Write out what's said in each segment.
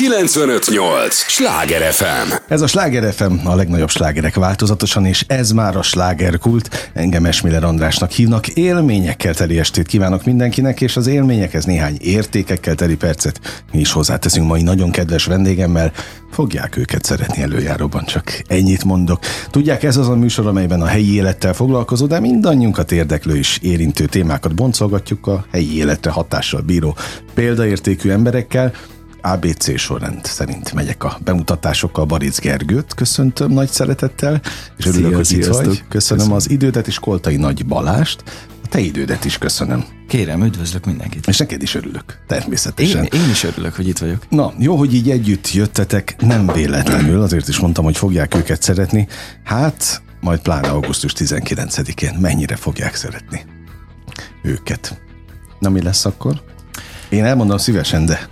958! Sláger FM! Ez a Sláger FM, a legnagyobb slágerek változatosan, és ez már a slágerkult. Engem Esmiller Andrásnak hívnak. Élményekkel teli estét kívánok mindenkinek, és az élményekhez néhány értékekkel teli percet mi is hozzáteszünk mai nagyon kedves vendégemmel. Fogják őket szeretni előjáróban, csak ennyit mondok. Tudják, ez az a műsor, amelyben a helyi élettel foglalkozó, de mindannyiunkat érdeklő és érintő témákat boncolgatjuk a helyi életre hatással bíró példaértékű emberekkel, ABC sorrend szerint megyek a bemutatásokkal. Baric Gergőt köszöntöm nagy szeretettel, és örülök, Szia, hogy itt sziasztok. vagy. Köszönöm, Köszönöm. az idődet és Koltai Nagy Balást. A te idődet is köszönöm. Kérem, üdvözlök mindenkit. És neked is örülök, természetesen. Én, én is örülök, hogy itt vagyok. Na, jó, hogy így együtt jöttetek, nem véletlenül, azért is mondtam, hogy fogják őket szeretni. Hát, majd pláne augusztus 19-én mennyire fogják szeretni őket. Na, mi lesz akkor? Én elmondom szívesen, de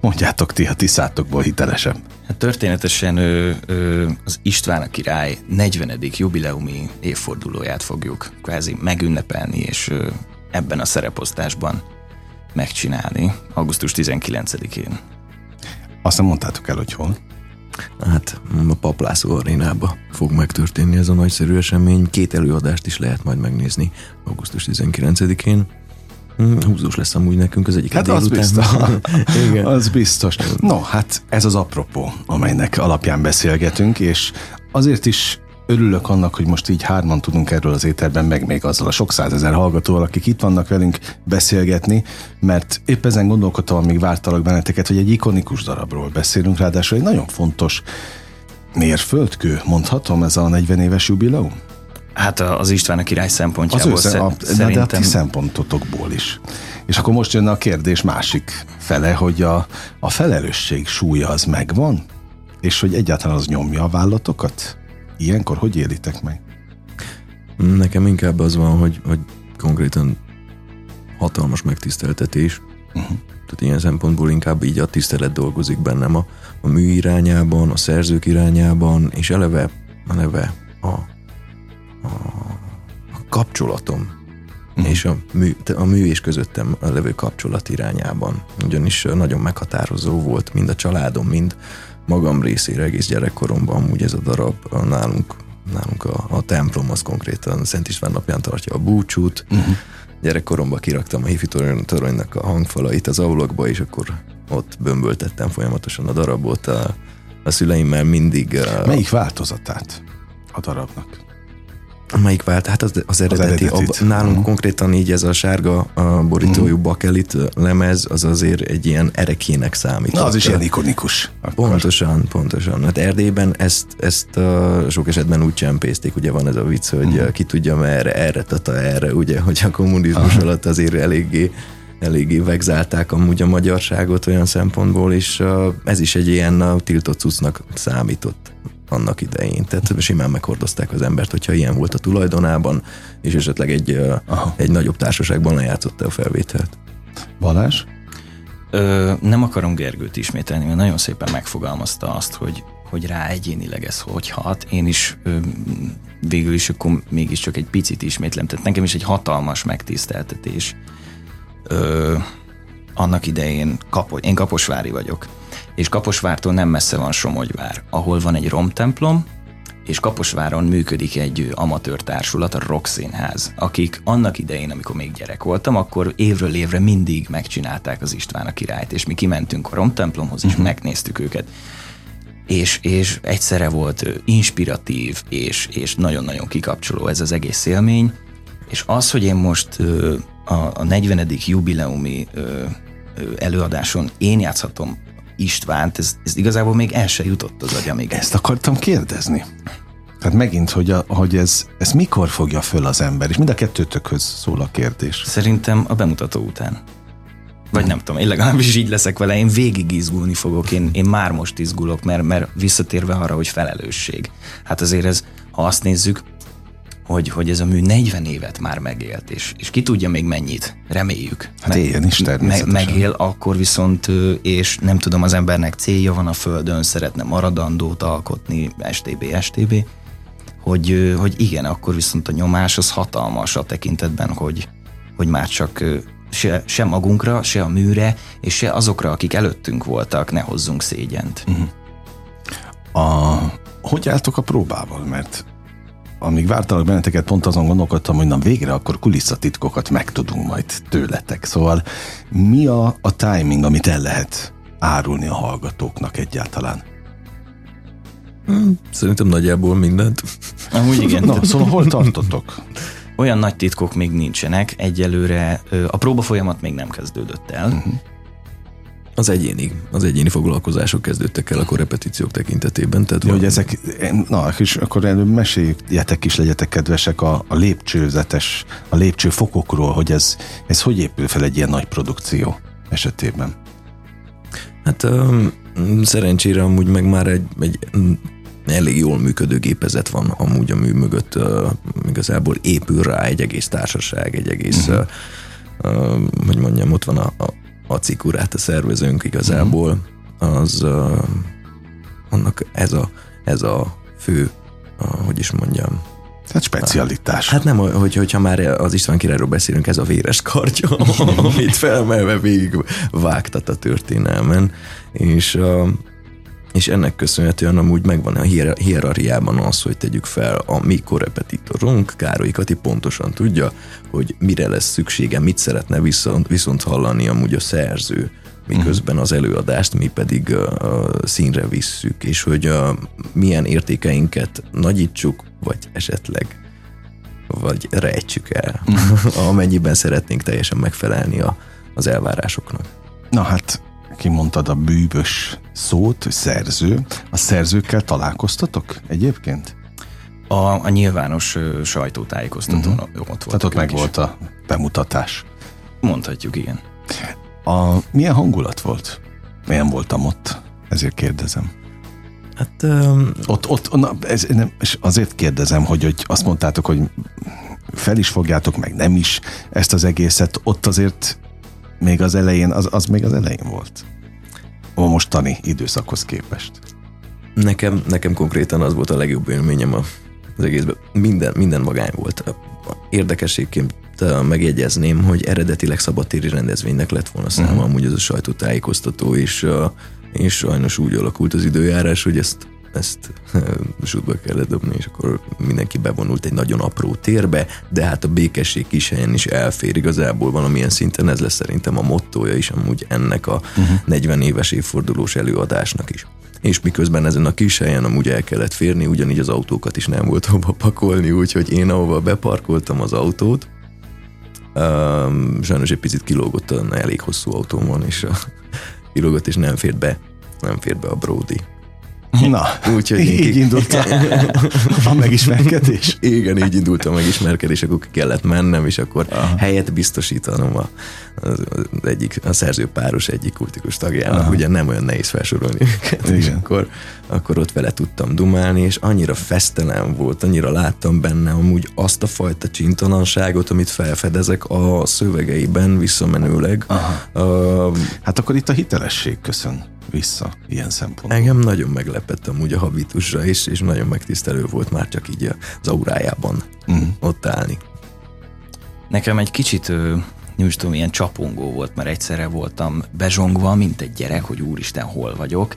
mondjátok ti a tisztátokból hitelesem. Hát történetesen ö, ö, az István a király 40. jubileumi évfordulóját fogjuk kvázi megünnepelni, és ö, ebben a szereposztásban megcsinálni, augusztus 19-én. Azt nem mondtátok el, hogy hol. Hát a Paplászó arénába fog megtörténni ez a nagyszerű esemény. Két előadást is lehet majd megnézni augusztus 19-én. Hmm, Húzós lesz amúgy nekünk az egyik Hát az biztos. Igen. Az biztos. No, hát ez az apropó, amelynek alapján beszélgetünk, és azért is örülök annak, hogy most így hárman tudunk erről az ételben, meg még azzal a sok százezer hallgatóval, akik itt vannak velünk beszélgetni, mert épp ezen gondolkodtam, amíg vártalak benneteket, hogy egy ikonikus darabról beszélünk, ráadásul egy nagyon fontos mérföldkő, mondhatom, ez a 40 éves jubileum? Hát a- az István a király Az szempontjából össze, sze- a, na, de a szerintem ti szempontotokból is. És akkor most jönne a kérdés másik fele, hogy a, a felelősség súlya az megvan? És hogy egyáltalán az nyomja a vállatokat? Ilyenkor hogy élitek meg? Nekem inkább az van, hogy, hogy konkrétan hatalmas megtiszteltetés. Uh-huh. Tehát ilyen szempontból inkább így a tisztelet dolgozik bennem a, a mű irányában, a szerzők irányában, és eleve, eleve a, a, a kapcsolatom uh-huh. és a mű, a mű és közöttem levő kapcsolat irányában. Ugyanis nagyon meghatározó volt mind a családom, mind magam részére egész gyerekkoromban, úgy ez a darab a nálunk nálunk a, a templom az konkrétan Szent István napján tartja a búcsút. Uh-huh. Gyerekkoromban kiraktam a hifi torony- toronynak a hangfalait az aulokba, és akkor ott bömböltettem folyamatosan a darabot a, a szüleimmel mindig. A, Melyik változatát a darabnak? Melyik vált? Hát az, az eredeti. Az nálunk Mhm. konkrétan így ez a sárga a borítójú bakelit lemez, az azért egy ilyen erekének számít. Na, az is ilyen ikonikus. Akkor. Pontosan, pontosan. Hát Erdélyben ezt, ezt uh, sok esetben úgy csempészték, ugye van ez a vicc, hogy uh, ki tudja merre, erre, tata erre, ugye, hogy a kommunizmus alatt azért eléggé eléggé vegzálták amúgy a magyarságot olyan szempontból, és uh, ez is egy ilyen uh, tiltott cuccnak számított annak idején. Tehát simán meghordozták az embert, hogyha ilyen volt a tulajdonában, és esetleg egy, Aha. egy nagyobb társaságban lejátszotta a felvételt. Balázs? Ö, nem akarom Gergőt ismételni, mert nagyon szépen megfogalmazta azt, hogy, hogy rá egyénileg ez hogy hat. Én is ö, végül is akkor mégiscsak egy picit ismétlem. Tehát nekem is egy hatalmas megtiszteltetés. Ö, annak idején, Kapo, én Kaposvári vagyok, és Kaposvártól nem messze van Somogyvár, ahol van egy romtemplom, és Kaposváron működik egy amatőr társulat, a Rock Színház, akik annak idején, amikor még gyerek voltam, akkor évről évre mindig megcsinálták az István a királyt, és mi kimentünk a romtemplomhoz, és megnéztük őket. És, és egyszerre volt inspiratív, és, és nagyon-nagyon kikapcsoló ez az egész élmény, és az, hogy én most a, a 40. jubileumi előadáson én játszhatom Istvánt, ez, ez igazából még el se jutott az agyamig. Ezt akartam kérdezni. Tehát megint, hogy, a, hogy ez, ez mikor fogja föl az ember, és mind a kettőtökhöz szól a kérdés. Szerintem a bemutató után. Vagy nem tudom, én legalábbis így leszek vele, én végig izgulni fogok, én, én már most izgulok, mert, mert visszatérve arra, hogy felelősség. Hát azért ez, ha azt nézzük, hogy, hogy ez a mű 40 évet már megélt, és, és ki tudja még mennyit, reméljük. Hát éljen is természetesen. megél, akkor viszont, és nem tudom, az embernek célja van a földön, szeretne maradandót alkotni, STB, STB, hogy, hogy igen, akkor viszont a nyomás az hatalmas a tekintetben, hogy, hogy már csak se, se magunkra, se a műre, és se azokra, akik előttünk voltak, ne hozzunk szégyent. Uh-huh. A, hogy álltok a próbával? Mert amíg vártalak benneteket, pont azon gondolkodtam, hogy na végre akkor kulisszatitkokat megtudunk majd tőletek. Szóval mi a, a timing, amit el lehet árulni a hallgatóknak egyáltalán? Hmm, szerintem nagyjából mindent. Amúgy igen. Na, szóval hol tartotok? Olyan nagy titkok még nincsenek, egyelőre a próba folyamat még nem kezdődött el. Uh-huh. Az egyéni, az egyéni foglalkozások kezdődtek el a korrepetíciók tekintetében. Tehát ja, hogy ezek, na, és akkor meséljetek is, legyetek kedvesek a, a lépcsőzetes, a lépcsőfokokról, hogy ez, ez hogy épül fel egy ilyen nagy produkció esetében? Hát um, szerencsére amúgy meg már egy, egy elég jól működő gépezet van amúgy a mű mögött, uh, igazából épül rá egy egész társaság, egy egész, uh-huh. uh, uh, hogy mondjam, ott van a, a, a cikurát a szervezőnk igazából, az uh, annak ez a, ez a fő, uh, hogy is mondjam, tehát specialitás. Hát nem, hogy, hogyha már az István királyról beszélünk, ez a véres kardja, amit felmelve végig vágtat a történelmen, és és ennek köszönhetően amúgy megvan a hierarchiában az, hogy tegyük fel a mi korrepetitorunk, Károly Kati pontosan tudja, hogy mire lesz szüksége, mit szeretne viszont, viszont hallani amúgy a szerző, miközben az előadást mi pedig a színre visszük, és hogy a, milyen értékeinket nagyítsuk, vagy esetleg vagy rejtsük el, amennyiben szeretnénk teljesen megfelelni a, az elvárásoknak. Na hát kimondtad a bűvös szót, szerző. A szerzőkkel találkoztatok egyébként? A, a nyilvános sajtótájékoztatón uh-huh. ott volt. Tehát ott meg is. volt a bemutatás. Mondhatjuk, igen. A, milyen hangulat volt? Milyen voltam ott? Ezért kérdezem. Hát um... ott, ott na, ez, nem, és azért kérdezem, hogy, hogy azt mondtátok, hogy fel is fogjátok, meg nem is ezt az egészet, ott azért még az elején, az, az még az elején volt. A mostani időszakhoz képest. Nekem, nekem konkrétan az volt a legjobb élményem az egészben. Minden, minden magány volt. Érdekességként megjegyezném, hogy eredetileg szabadtéri rendezvénynek lett volna száma, uh-huh. amúgy az a sajtótájékoztató, és, és sajnos úgy alakult az időjárás, hogy ezt ezt sútba kellett dobni, és akkor mindenki bevonult egy nagyon apró térbe, de hát a békesség kis helyen is elfér igazából valamilyen szinten, ez lesz szerintem a mottoja is amúgy ennek a uh-huh. Mhm. 40 éves évfordulós előadásnak is. És miközben ezen a kis helyen amúgy el kellett férni, ugyanígy az autókat is nem volt hova pakolni, úgyhogy én ahova beparkoltam az autót, um, sajnos egy picit kilógott, elég hosszú autóm van, és a, kilógott, és nem fért be, nem fért be a Brody Na, Úgyhogy így ki... indult a megismerkedés? Igen, így indult a megismerkedés, akkor kellett mennem, és akkor Aha. helyet biztosítanom a, az, az egyik, a szerzőpáros egyik kultikus tagjának, Aha. ugye nem olyan nehéz felsorolni őket, Igen. és akkor, akkor ott vele tudtam dumálni, és annyira fesztelen volt, annyira láttam benne amúgy azt a fajta csintalanságot, amit felfedezek a szövegeiben visszamenőleg. Aha. Uh, hát akkor itt a hitelesség köszön vissza ilyen szempontból. Engem nagyon meglepettem úgy a habitusra is, és nagyon megtisztelő volt már csak így az aurájában uh-huh. ott állni. Nekem egy kicsit nem is tudom, ilyen csapongó volt, mert egyszerre voltam bezsongva, mint egy gyerek, hogy úristen, hol vagyok,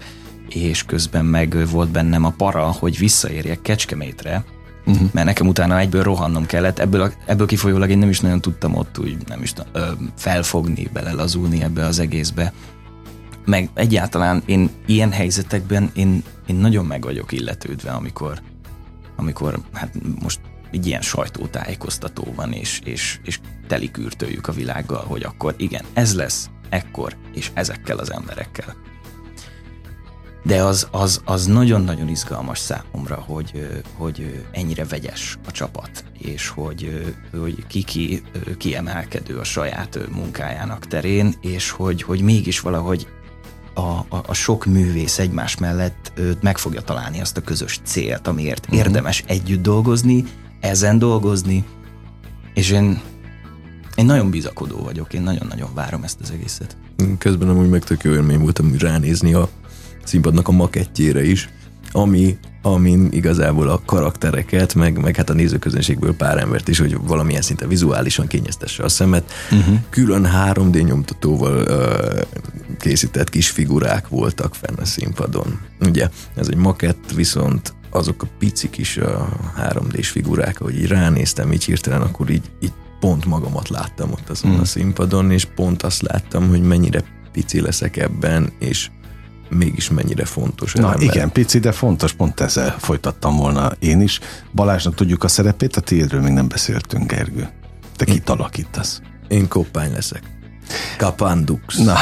és közben meg volt bennem a para, hogy visszaérjek Kecskemétre, uh-huh. mert nekem utána egyből rohannom kellett, ebből, a, ebből kifolyólag én nem is nagyon tudtam ott úgy, nem is tudom, ö, felfogni, belelazulni ebbe az egészbe meg egyáltalán én ilyen helyzetekben én, én nagyon meg vagyok illetődve, amikor, amikor hát most egy ilyen sajtótájékoztató van, és, és, és telikürtöljük a világgal, hogy akkor igen, ez lesz, ekkor, és ezekkel az emberekkel. De az, az, az nagyon-nagyon izgalmas számomra, hogy, hogy ennyire vegyes a csapat, és hogy, hogy ki-ki kiemelkedő a saját munkájának terén, és hogy, hogy mégis valahogy a, a, a sok művész egymás mellett őt meg fogja találni azt a közös célt, amiért uh-huh. érdemes együtt dolgozni, ezen dolgozni, és én, én nagyon bizakodó vagyok, én nagyon-nagyon várom ezt az egészet. Közben amúgy meg tök jó élmény voltam ránézni a színpadnak a makettjére is, ami, amin igazából a karaktereket, meg, meg hát a nézőközönségből pár embert is, hogy valamilyen szinte vizuálisan kényeztesse a szemet. Uh-huh. Külön 3D nyomtatóval uh, készített kis figurák voltak fenn a színpadon. Ugye, ez egy makett, viszont azok a pici kis uh, 3D-s figurák, hogy így ránéztem így hirtelen, akkor így, így pont magamat láttam ott azon mm. a színpadon, és pont azt láttam, hogy mennyire pici leszek ebben, és mégis mennyire fontos. Na ember. igen, pici, de fontos, pont ezzel folytattam volna én is. Balázsnak tudjuk a szerepét, a tiédről még nem beszéltünk, Gergő. Te kit alakítasz? Én koppány leszek. Kapandux. Na,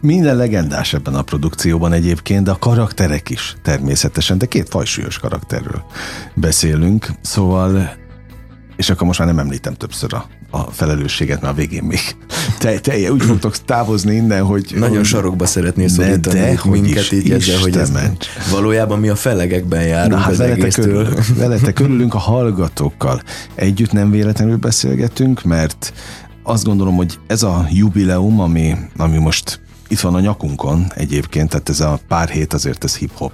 minden legendás ebben a produkcióban egyébként, de a karakterek is természetesen, de két fajsúlyos karakterről beszélünk, szóval és akkor most már nem említem többször a, a felelősséget, mert a végén még te, te úgy fogtok távozni innen, hogy... Nagyon hogy, sarokba szeretnél szorítani de, de, minket így ezzel, hogy ez valójában mi a felegekben járunk Na, hát az veletek, örül, veletek örülünk a hallgatókkal. Együtt nem véletlenül beszélgetünk, mert azt gondolom, hogy ez a jubileum, ami, ami most itt van a nyakunkon egyébként, tehát ez a pár hét azért ez hip-hop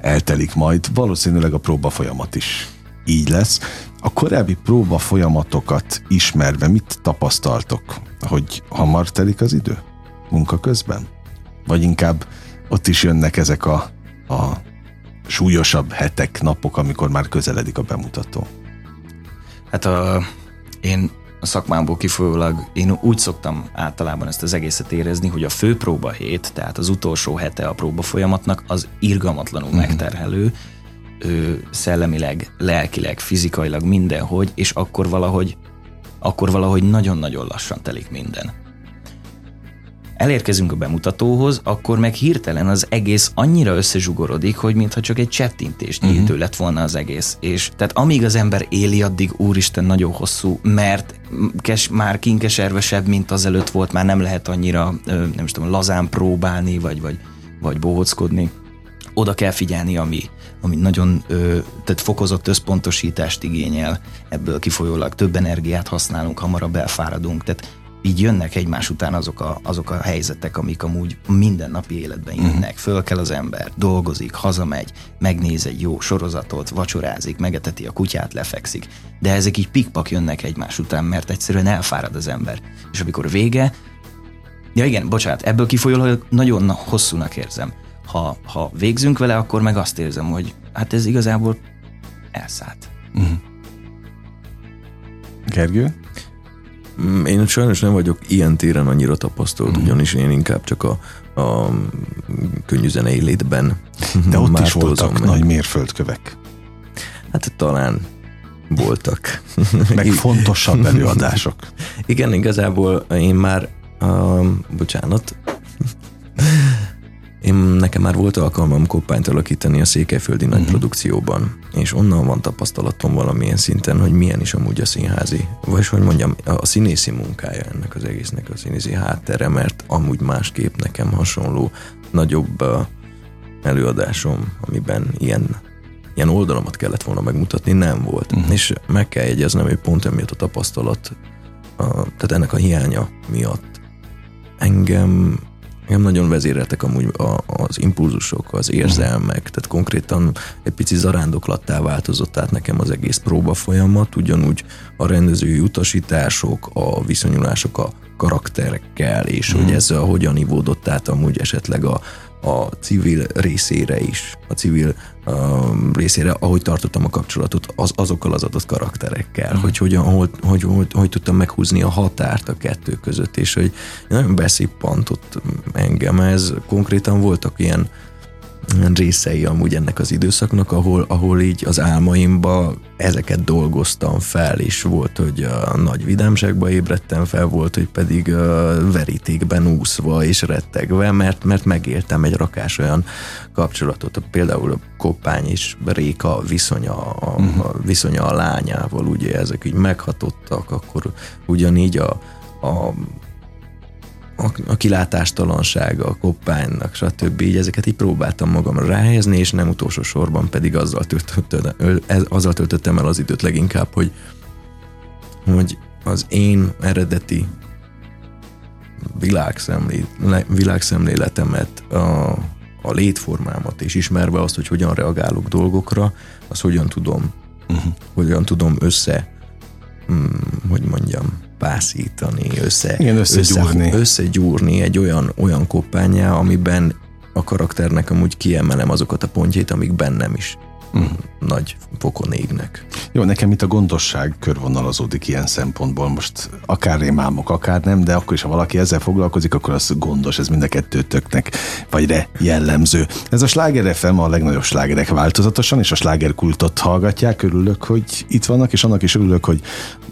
eltelik majd, valószínűleg a próba folyamat is így lesz. A korábbi próba folyamatokat ismerve mit tapasztaltok, hogy hamar telik az idő munka közben? Vagy inkább ott is jönnek ezek a, a súlyosabb hetek, napok, amikor már közeledik a bemutató? Hát a, én a szakmámból kifolyólag én úgy szoktam általában ezt az egészet érezni, hogy a főpróba hét, tehát az utolsó hete a próba folyamatnak az irgalmatlanul mm-hmm. megterhelő, ő, szellemileg, lelkileg, fizikailag mindenhogy, és akkor valahogy akkor valahogy nagyon-nagyon lassan telik minden. Elérkezünk a bemutatóhoz, akkor meg hirtelen az egész annyira összezsugorodik, hogy mintha csak egy csettintés uh-huh. Mhm. lett volna az egész. És tehát amíg az ember éli, addig úristen nagyon hosszú, mert kes, már kinkeservesebb, mint azelőtt volt, már nem lehet annyira, nem is tudom, lazán próbálni, vagy, vagy, vagy bohockodni. Oda kell figyelni, ami, ami nagyon ö, tehát fokozott összpontosítást igényel, ebből kifolyólag több energiát használunk, hamarabb elfáradunk, tehát így jönnek egymás után azok a, azok a helyzetek, amik amúgy mindennapi életben mhm. jönnek. Föl kell az ember, dolgozik, hazamegy, megnéz egy jó sorozatot, vacsorázik, megeteti a kutyát, lefekszik. De ezek így pikpak jönnek egymás után, mert egyszerűen elfárad az ember. És amikor vége, ja igen, bocsánat, ebből kifolyólag nagyon hosszúnak érzem ha, ha végzünk vele, akkor meg azt érzem, hogy hát ez igazából elszállt. Uh-huh. Gergő? Mm, én sajnos nem vagyok ilyen téren annyira tapasztalt, uh-huh. ugyanis én inkább csak a, a könnyű zenei létben De ott is voltak meg. nagy mérföldkövek. Hát talán voltak. Meg fontosabb előadások. Igen, igazából én már, uh, bocsánat, én nekem már volt alkalmam koppányt alakítani a székelyföldi uh-huh. nagy produkcióban, és onnan van tapasztalatom valamilyen szinten, hogy milyen is amúgy a színházi, vagy hogy mondjam, a színészi munkája ennek az egésznek, a színészi háttere, mert amúgy másképp nekem hasonló nagyobb előadásom, amiben ilyen ilyen oldalamat kellett volna megmutatni, nem volt. Uh-huh. És meg kell jegyeznem, hogy pont emiatt a tapasztalat, a, tehát ennek a hiánya miatt engem Engem nagyon vezéreltek amúgy a, az impulzusok, az érzelmek, tehát konkrétan egy pici zarándoklattá változott át nekem az egész próba folyamat, ugyanúgy a rendezői utasítások, a viszonyulások a karakterekkel, és mm. hogy ez hogyan ivódott át amúgy esetleg a, a civil részére is, a civil um, részére, ahogy tartottam a kapcsolatot az, azokkal az adott karakterekkel, mm. hogy, hogyan, hogy, hogy, hogy, hogy tudtam meghúzni a határt a kettő között, és hogy nagyon beszippantott engem ez. Konkrétan voltak ilyen részei amúgy ennek az időszaknak, ahol, ahol így az álmaimba ezeket dolgoztam fel, és volt, hogy a nagy vidámságba ébredtem fel, volt, hogy pedig verítékben úszva és rettegve, mert, mert megéltem egy rakás olyan kapcsolatot, például a Koppány és Réka viszonya, a, a mhm. viszonya a lányával, ugye ezek így meghatottak, akkor ugyanígy a, a a, a kilátástalansága, a koppánynak, stb. Így ezeket így próbáltam magamra ráhelyezni, és nem utolsó sorban pedig azzal töltöttem, azzal töltöttem el az időt leginkább, hogy, hogy az én eredeti világszemlé, világszemléletemet a, a létformámat, és ismerve azt, hogy hogyan reagálok dolgokra, az hogyan tudom, uh-huh. hogyan tudom össze, mm, hogy mondjam, pászítani, össze, Igen, összegyúrni. Össze, összegyúrni egy olyan, olyan koppányá, amiben a karakternek amúgy kiemelem azokat a pontjait, amik bennem is. Nagy fokon égnek. Jó, nekem itt a gondosság körvonalazódik ilyen szempontból. Most akár rémámok, akár nem, de akkor is, ha valaki ezzel foglalkozik, akkor az gondos, ez mind a kettőtöknek, vagy re jellemző. Ez a Sláger FM a legnagyobb slágerek változatosan, és a slágerkultot hallgatják. Örülök, hogy itt vannak, és annak is örülök, hogy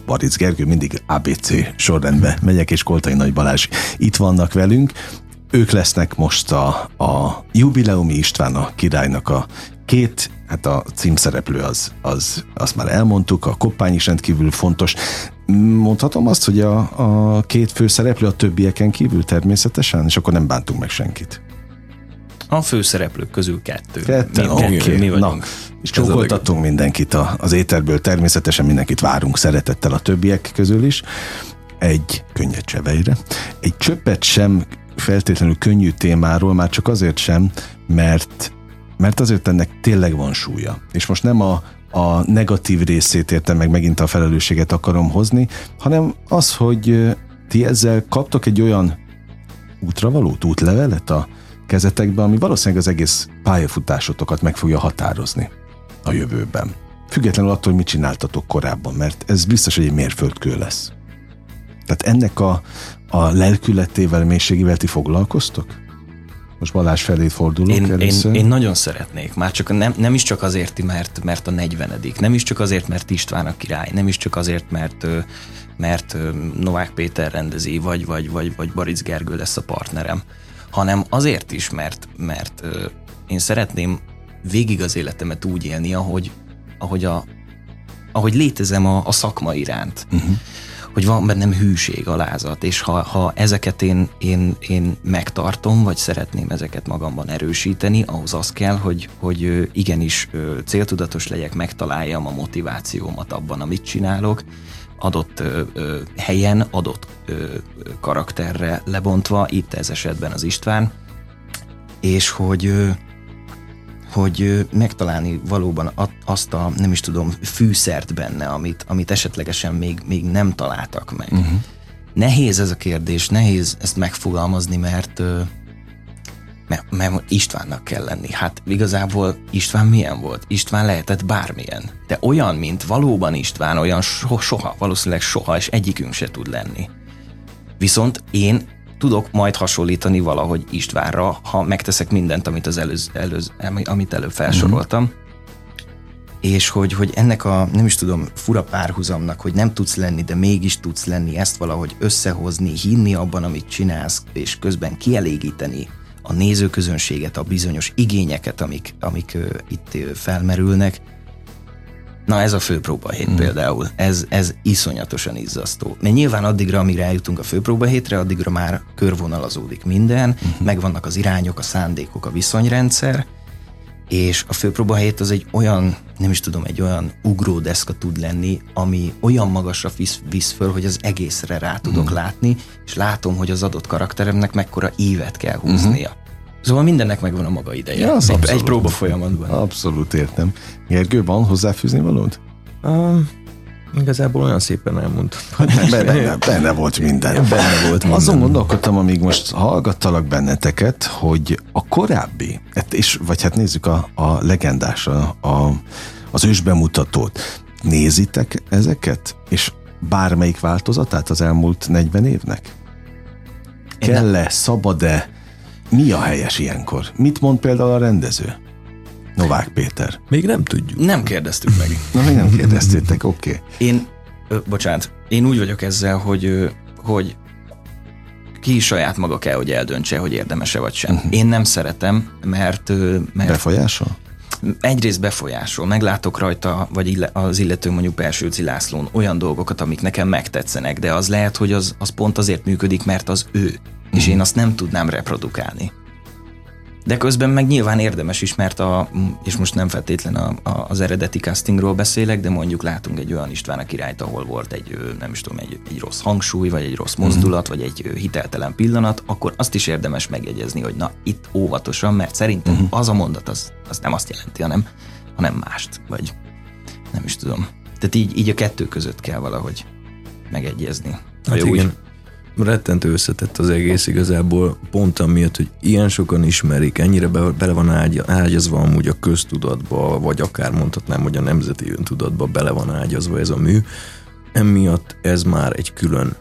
Baric Gergő mindig ABC sorrendbe megyek, és Koltai Nagy Balázs itt vannak velünk. Ők lesznek most a, a Jubileumi István a királynak a két, hát a címszereplő az, az, azt már elmondtuk, a koppány is rendkívül fontos. Mondhatom azt, hogy a, a két főszereplő a többieken kívül természetesen, és akkor nem bántunk meg senkit. A főszereplők közül kettő. Kettő, oké. Okay. Mi Na, és csókoltatunk mindenkit a, az éterből, természetesen mindenkit várunk szeretettel a többiek közül is. Egy könnyed csevejre. Egy csöppet sem feltétlenül könnyű témáról, már csak azért sem, mert mert azért ennek tényleg van súlya. És most nem a, a negatív részét értem meg, megint a felelősséget akarom hozni, hanem az, hogy ti ezzel kaptok egy olyan útravalót, útlevelet a kezetekbe, ami valószínűleg az egész pályafutásotokat meg fogja határozni a jövőben. Függetlenül attól, hogy mit csináltatok korábban, mert ez biztos, hogy egy mérföldkő lesz. Tehát ennek a, a lelkületével, mélységével ti foglalkoztok? Most Balázs felé fordulok én, először. Én, én nagyon szeretnék, már csak nem, nem is csak azért, mert, mert a 40 nem is csak azért, mert István a király, nem is csak azért, mert mert Novák Péter rendezi, vagy, vagy, vagy, vagy Baric Gergő lesz a partnerem, hanem azért is, mert, mert én szeretném végig az életemet úgy élni, ahogy, ahogy, a, ahogy létezem a, a szakma iránt. Uh-huh hogy van bennem hűség, alázat, és ha, ha ezeket én, én, én megtartom, vagy szeretném ezeket magamban erősíteni, ahhoz az kell, hogy, hogy igenis céltudatos legyek, megtaláljam a motivációmat abban, amit csinálok, adott ö, ö, helyen, adott ö, karakterre lebontva, itt ez esetben az István, és hogy hogy megtalálni valóban azt a, nem is tudom, fűszert benne, amit, amit esetlegesen még, még nem találtak meg. Uh-huh. Nehéz ez a kérdés, nehéz ezt megfogalmazni, mert, mert, mert Istvánnak kell lenni. Hát igazából István milyen volt? István lehetett bármilyen. De olyan, mint valóban István, olyan soha, soha valószínűleg soha, és egyikünk se tud lenni. Viszont én tudok majd hasonlítani valahogy Istvánra, ha megteszek mindent, amit az előz, előz, amit előbb felsoroltam. Mm-hmm. És hogy, hogy ennek a, nem is tudom, fura párhuzamnak, hogy nem tudsz lenni, de mégis tudsz lenni, ezt valahogy összehozni, hinni abban, amit csinálsz, és közben kielégíteni a nézőközönséget, a bizonyos igényeket, amik, amik ö, itt ö, felmerülnek, Na ez a főpróbahét mm. például, ez, ez iszonyatosan izzasztó. Mert nyilván addigra, amire eljutunk a főpróbahétre, addigra már körvonalazódik minden, mm-hmm. megvannak az irányok, a szándékok, a viszonyrendszer, és a főpróbahét az egy olyan, nem is tudom, egy olyan ugródeszka tud lenni, ami olyan magasra visz, visz föl, hogy az egészre rá tudok mm. látni, és látom, hogy az adott karakteremnek mekkora évet kell húznia. Mm-hmm. Szóval mindennek megvan a maga ideje. Ja, egy, egy próba folyamatban. Abszolút értem. Gergő, van hozzáfűzni valód? Um, igazából olyan szépen elmondtam. Benne, benne, benne volt minden. Benne volt minden. Azon gondolkodtam, amíg most hallgattalak benneteket, hogy a korábbi, hát és, vagy hát nézzük a, a legendás, a, a, az ősbemutatót. Nézitek ezeket? És bármelyik változatát az elmúlt 40 évnek? Kell-e, szabad-e, mi a helyes ilyenkor? Mit mond például a rendező? Novák Péter. Még nem tudjuk. Nem kérdeztük meg. Na, még nem kérdeztétek, oké. Okay. Én, ö, bocsánat, én úgy vagyok ezzel, hogy, ö, hogy ki saját maga kell, hogy eldöntse, hogy érdemese vagy sem. Uh-huh. Én nem szeretem, mert... mert Befolyásol? Egyrészt befolyásol, meglátok rajta, vagy az illető mondjuk Persőci Lászlón olyan dolgokat, amik nekem megtetszenek, de az lehet, hogy az, az pont azért működik, mert az ő és én azt nem tudnám reprodukálni. De közben meg nyilván érdemes is, mert a, és most nem feltétlen a, a, az eredeti castingról beszélek, de mondjuk látunk egy olyan István a királyt, ahol volt egy, nem is tudom, egy, egy rossz hangsúly, vagy egy rossz mozdulat, uh-huh. vagy egy hiteltelen pillanat, akkor azt is érdemes megjegyezni, hogy na, itt óvatosan, mert szerintem uh-huh. az a mondat az, az nem azt jelenti, hanem, hanem mást, vagy nem is tudom. Tehát így, így a kettő között kell valahogy megegyezni. Hát igen. Úgy, rettentő összetett az egész igazából, pont amiatt, hogy ilyen sokan ismerik, ennyire be, bele van ágy, ágyazva amúgy a köztudatba, vagy akár mondhatnám, hogy a nemzeti öntudatba bele van ágyazva ez a mű, emiatt ez már egy külön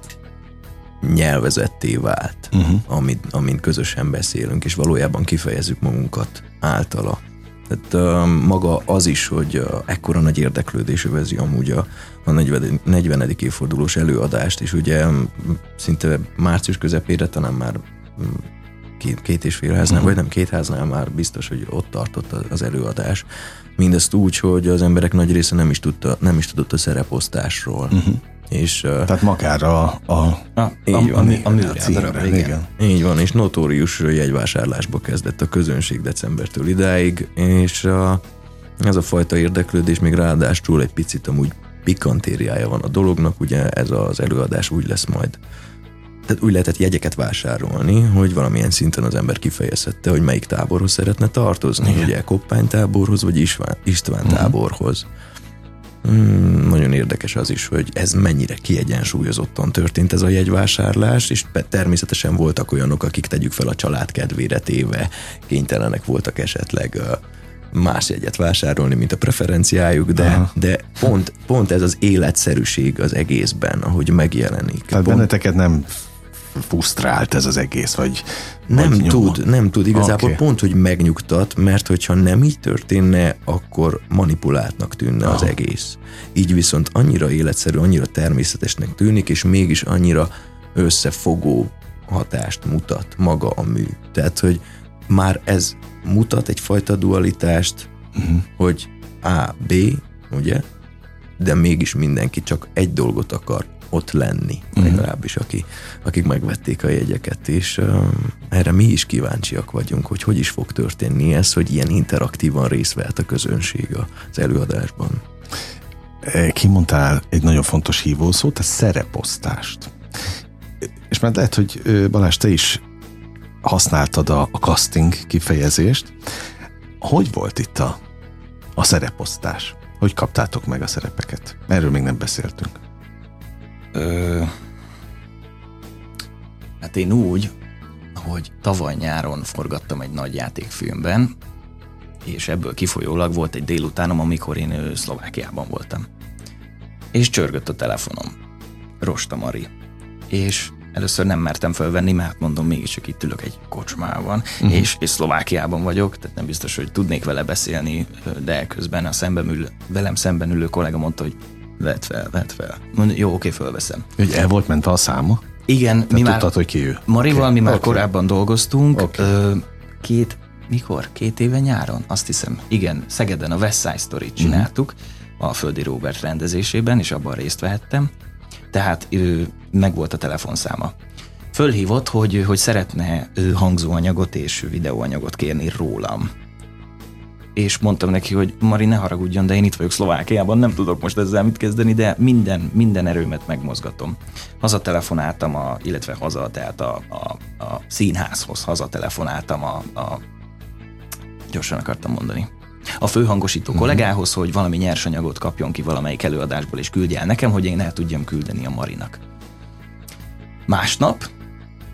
nyelvezetté vált, uh-huh. amit, amin közösen beszélünk, és valójában kifejezzük magunkat általa. Tehát uh, maga az is, hogy uh, ekkora nagy érdeklődés övezi amúgy a, a 40. 40. évfordulós előadást, és ugye szinte március közepére talán már két, két és fél háznál, uh-huh. vagy nem két háznál már biztos, hogy ott tartott az előadás. Mindezt úgy, hogy az emberek nagy része nem is, tudta, nem is tudott a szereposztásról. Uh-huh. És, Tehát magára a, a, a, a, így van, a, a, a címre, igen. igen. Így van, és notórius jegyvásárlásba kezdett a közönség decembertől idáig, és a, ez a fajta érdeklődés még ráadásul egy picit amúgy pikantériája van a dolognak, ugye ez az előadás úgy lesz majd tehát úgy lehetett jegyeket vásárolni, hogy valamilyen szinten az ember kifejezhette, hogy melyik táborhoz szeretne tartozni, Igen. ugye Koppány táborhoz, vagy István, István uh-huh. táborhoz. Hmm, nagyon érdekes az is, hogy ez mennyire kiegyensúlyozottan történt ez a jegyvásárlás, és természetesen voltak olyanok, akik tegyük fel a család kedvére téve, kénytelenek voltak esetleg más jegyet vásárolni, mint a preferenciájuk, de, de pont, pont ez az életszerűség az egészben, ahogy megjelenik. Tehát pont, benneteket nem fusztrált ez az egész, vagy nem vagy tud, nem tud. Igazából okay. pont, hogy megnyugtat, mert hogyha nem így történne, akkor manipuláltnak tűnne oh. az egész. Így viszont annyira életszerű, annyira természetesnek tűnik, és mégis annyira összefogó hatást mutat maga a mű. Tehát, hogy már ez mutat egyfajta dualitást, uh-huh. hogy A, B, ugye? De mégis mindenki csak egy dolgot akar, ott lenni, uh-huh. legalábbis aki, akik megvették a jegyeket, és uh, erre mi is kíváncsiak vagyunk, hogy hogy is fog történni ez, hogy ilyen interaktívan részt vehet a közönség az előadásban. E, kimondtál egy nagyon fontos hívószót, a szereposztást. És már lehet, hogy Balázs, te is használtad a, a casting kifejezést. Hogy volt itt a, a szereposztás? Hogy kaptátok meg a szerepeket? Erről még nem beszéltünk. Ö, hát én úgy, hogy tavaly nyáron forgattam egy nagy játékfilmben, és ebből kifolyólag volt egy délutánom, amikor én Szlovákiában voltam. És csörgött a telefonom. Rosta Mari. És Először nem mertem felvenni, mert mondom, mégiscsak itt ülök egy kocsmában, uh-huh. és, és Szlovákiában vagyok, tehát nem biztos, hogy tudnék vele beszélni, de közben a szemben ül, velem szemben ülő kollega mondta, hogy vedd fel, vedd fel. Mondja, jó, oké, fölveszem. Hogy el volt ment a száma? Igen, Te mi tudtad, már... hogy ki ő? Marival okay. mi már okay. korábban dolgoztunk, okay. ö, két, mikor? Két éve nyáron? Azt hiszem. Igen, Szegeden a West Side Story-t mhm. csináltuk, uh-huh. a Földi Robert rendezésében, és abban részt vehettem tehát ő, meg volt a telefonszáma. Fölhívott, hogy, hogy szeretne ő hangzóanyagot és videóanyagot kérni rólam. És mondtam neki, hogy Mari, ne haragudjon, de én itt vagyok Szlovákiában, nem tudok most ezzel mit kezdeni, de minden, minden erőmet megmozgatom. Hazatelefonáltam, a, illetve haza, tehát a, a, a színházhoz hazatelefonáltam a, a gyorsan akartam mondani a főhangosító uh-huh. kollégához, hogy valami nyersanyagot kapjon ki valamelyik előadásból, és küldje el nekem, hogy én el tudjam küldeni a Marinak. Másnap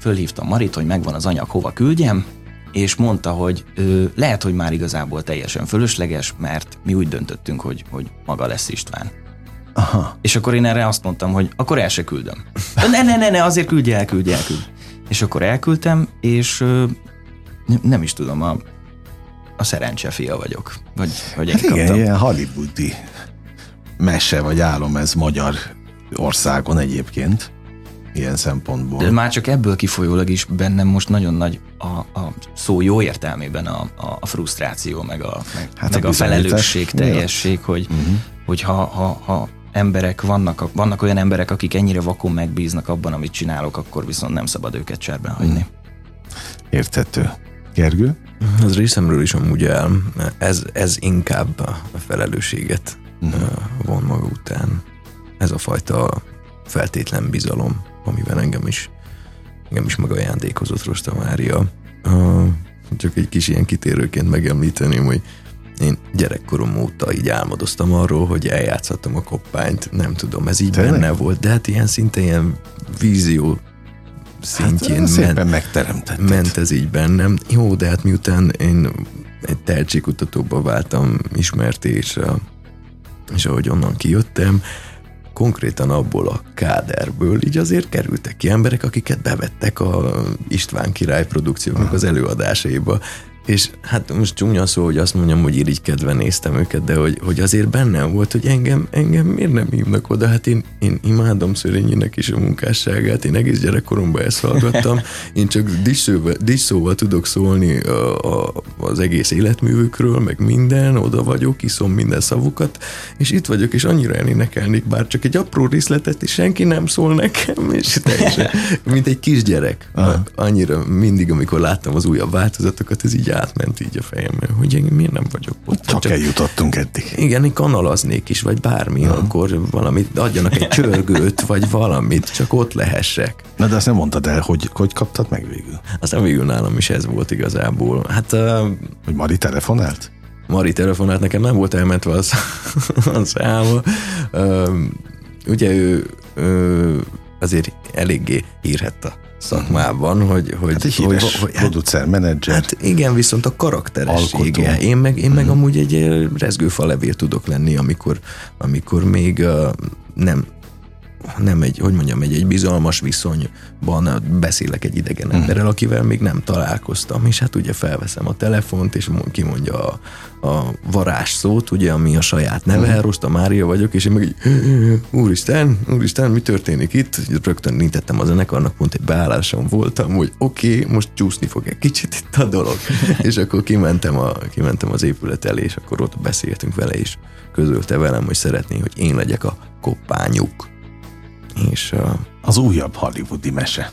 fölhívtam Marit, hogy megvan az anyag, hova küldjem, és mondta, hogy ö, lehet, hogy már igazából teljesen fölösleges, mert mi úgy döntöttünk, hogy, hogy maga lesz István. Aha. És akkor én erre azt mondtam, hogy akkor el se küldöm. Ne, ne, ne, ne, azért küldje el, küldje el, küldje. És akkor elküldtem, és ö, nem is tudom, a a szerencse fia vagyok. Vagy, hogy hát igen, kaptam. ilyen hollywoodi mese vagy álom ez magyar országon egyébként ilyen szempontból. De már csak ebből kifolyólag is bennem most nagyon nagy a, a szó jó értelmében a, a, a frusztráció, meg a, meg, hát meg a, a felelősség teljesség, hogy, uh-huh. hogy ha, ha, ha emberek vannak, vannak olyan emberek, akik ennyire vakon megbíznak abban, amit csinálok, akkor viszont nem szabad őket cserben hagyni. Uh-huh. Érthető. Gergő? Az részemről is amúgy el, ez, ez inkább a felelősséget uh-huh. von maga után. Ez a fajta feltétlen bizalom, amivel engem is, engem is megajándékozott Rosta Mária. Uh, csak egy kis ilyen kitérőként megemlíteném, hogy én gyerekkorom óta így álmodoztam arról, hogy eljátszhatom a koppányt, nem tudom, ez így Tényleg? benne volt, de hát ilyen szinte ilyen vízió szintjén hát, szépen ment, megteremtetted. ment ez így bennem. Jó, de hát miután én egy tehetségkutatóba váltam ismerté, és, ahogy onnan kijöttem, konkrétan abból a káderből így azért kerültek ki emberek, akiket bevettek a István király produkcióknak az előadásaiba. És hát most csúnya szó, hogy azt mondjam, hogy irigykedve néztem őket, de hogy, hogy azért bennem volt, hogy engem, engem miért nem hívnak oda? Hát én, én imádom Szörényinek is a munkásságát, én egész gyerekkoromban ezt hallgattam, én csak diszóval tudok szólni a, a, az egész életművükről, meg minden, oda vagyok, iszom minden szavukat, és itt vagyok, és annyira elénekelnék, bár csak egy apró részletet, és senki nem szól nekem, és teljesen, mint egy kisgyerek. Aha. Annyira mindig, amikor láttam az újabb változatokat, ez így átment így a fejemben, hogy én miért nem vagyok ott. Csak, csak eljutottunk eddig. Igen, én kanalaznék is, vagy bármi, uh-huh. akkor valamit, adjanak egy csörgőt, vagy valamit, csak ott lehessek. Na de azt nem mondtad el, hogy hogy kaptad meg végül? Aztán végül nálam is ez volt igazából. Hát... Uh, hogy Mari telefonált? Mari telefonált, nekem nem volt elmentve az, az száma. Uh, ugye ő, ő azért eléggé írhette szakmában, hogy... hogy hát egy híres hogy, hogy, producer, menedzser. Hát igen, viszont a karakteressége. Én meg, én meg hmm. amúgy egy rezgőfa levél tudok lenni, amikor, amikor még uh, nem nem egy, hogy mondjam, egy, egy bizalmas viszonyban beszélek egy idegen uh-huh. emberrel, akivel még nem találkoztam, és hát ugye felveszem a telefont, és kimondja a, a varázs szót, ugye, ami a saját neve, uh-huh. Rosta Mária vagyok, és én meg így, úristen, úristen, mi történik itt? Rögtön nintettem a zenekarnak, pont egy beállásom voltam, hogy oké, okay, most csúszni fog egy kicsit itt a dolog. és akkor kimentem, a, kimentem az épület elé, és akkor ott beszéltünk vele, és közölte velem, hogy szeretné, hogy én legyek a koppányuk és uh, az újabb hollywoodi mese.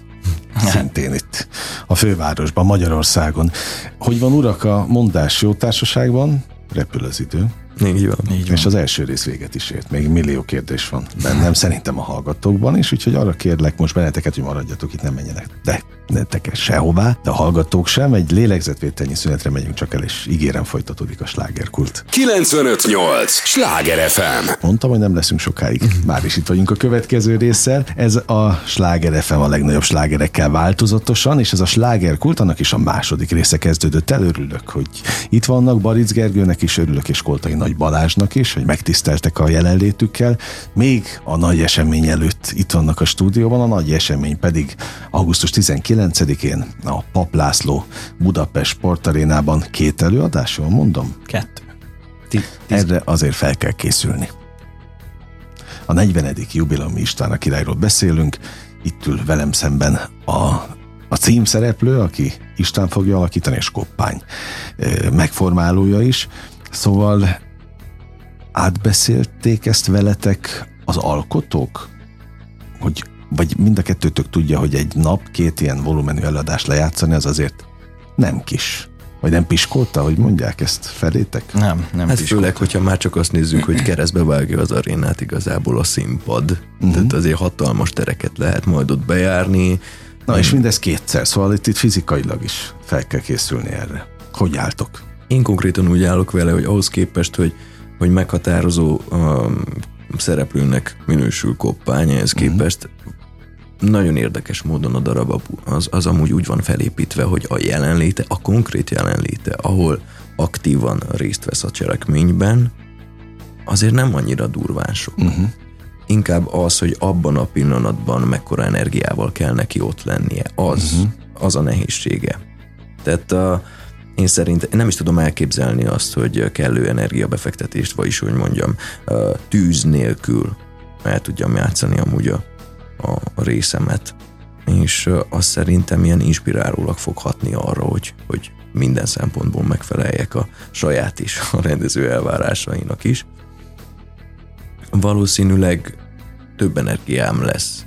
Szintén itt a fővárosban, Magyarországon. Hogy van urak a mondás jó társaságban? Repül az idő. Így van. Így van. És az első rész véget is ért. Még millió kérdés van bennem, szerintem a hallgatókban is, úgyhogy arra kérlek most benneteket, hogy maradjatok itt, nem menjenek. De ne tekes sehová, de a hallgatók sem. Egy lélegzetvételnyi szünetre megyünk csak el, és ígérem folytatódik a slágerkult. 958! Sláger FM! Mondtam, hogy nem leszünk sokáig. Már is itt vagyunk a következő résszel. Ez a Sláger FM a legnagyobb slágerekkel változatosan, és ez a slágerkult, annak is a második része kezdődött el. Örülök, hogy itt vannak. Baric Gergőnek is örülök, és Koltai Nagy Balázsnak is, hogy megtiszteltek a jelenlétükkel. Még a nagy esemény előtt itt vannak a stúdióban, a nagy esemény pedig augusztus 19 9-én a Pap László Budapest Sportarénában két előadás, jól mondom? Kettő. Erre azért fel kell készülni. A 40. jubileumi István a királyról beszélünk, itt ül velem szemben a, a címszereplő, aki István fogja alakítani, és Koppány megformálója is. Szóval átbeszélték ezt veletek az alkotók? Hogy vagy mind a kettőtök tudja, hogy egy nap két ilyen volumenű előadást lejátszani, az azért nem kis. Vagy nem piskolta, hogy mondják ezt felétek? Nem, nem Hát piskolta. főleg, hogyha már csak azt nézzük, hogy keresztbe vágja az arénát igazából a színpad. Uh-huh. Tehát azért hatalmas tereket lehet majd ott bejárni. Na és mindez kétszer, szóval itt, itt fizikailag is fel kell készülni erre. Hogy álltok? Én konkrétan úgy állok vele, hogy ahhoz képest, hogy, hogy meghatározó um, szereplőnek minősül koppány, ehhez uh-huh. képest nagyon érdekes módon a darab az, az amúgy úgy van felépítve, hogy a jelenléte, a konkrét jelenléte, ahol aktívan részt vesz a cselekményben, azért nem annyira durván sok. Uh-huh. Inkább az, hogy abban a pillanatban mekkora energiával kell neki ott lennie, az, uh-huh. az a nehézsége. Tehát a, én szerint nem is tudom elképzelni azt, hogy kellő energiabefektetést, vagyis hogy mondjam, tűz nélkül el tudjam játszani amúgy a, a részemet, és az szerintem ilyen inspirálólag fog hatni arra, hogy, hogy minden szempontból megfeleljek a saját és a rendező elvárásainak is. Valószínűleg több energiám lesz,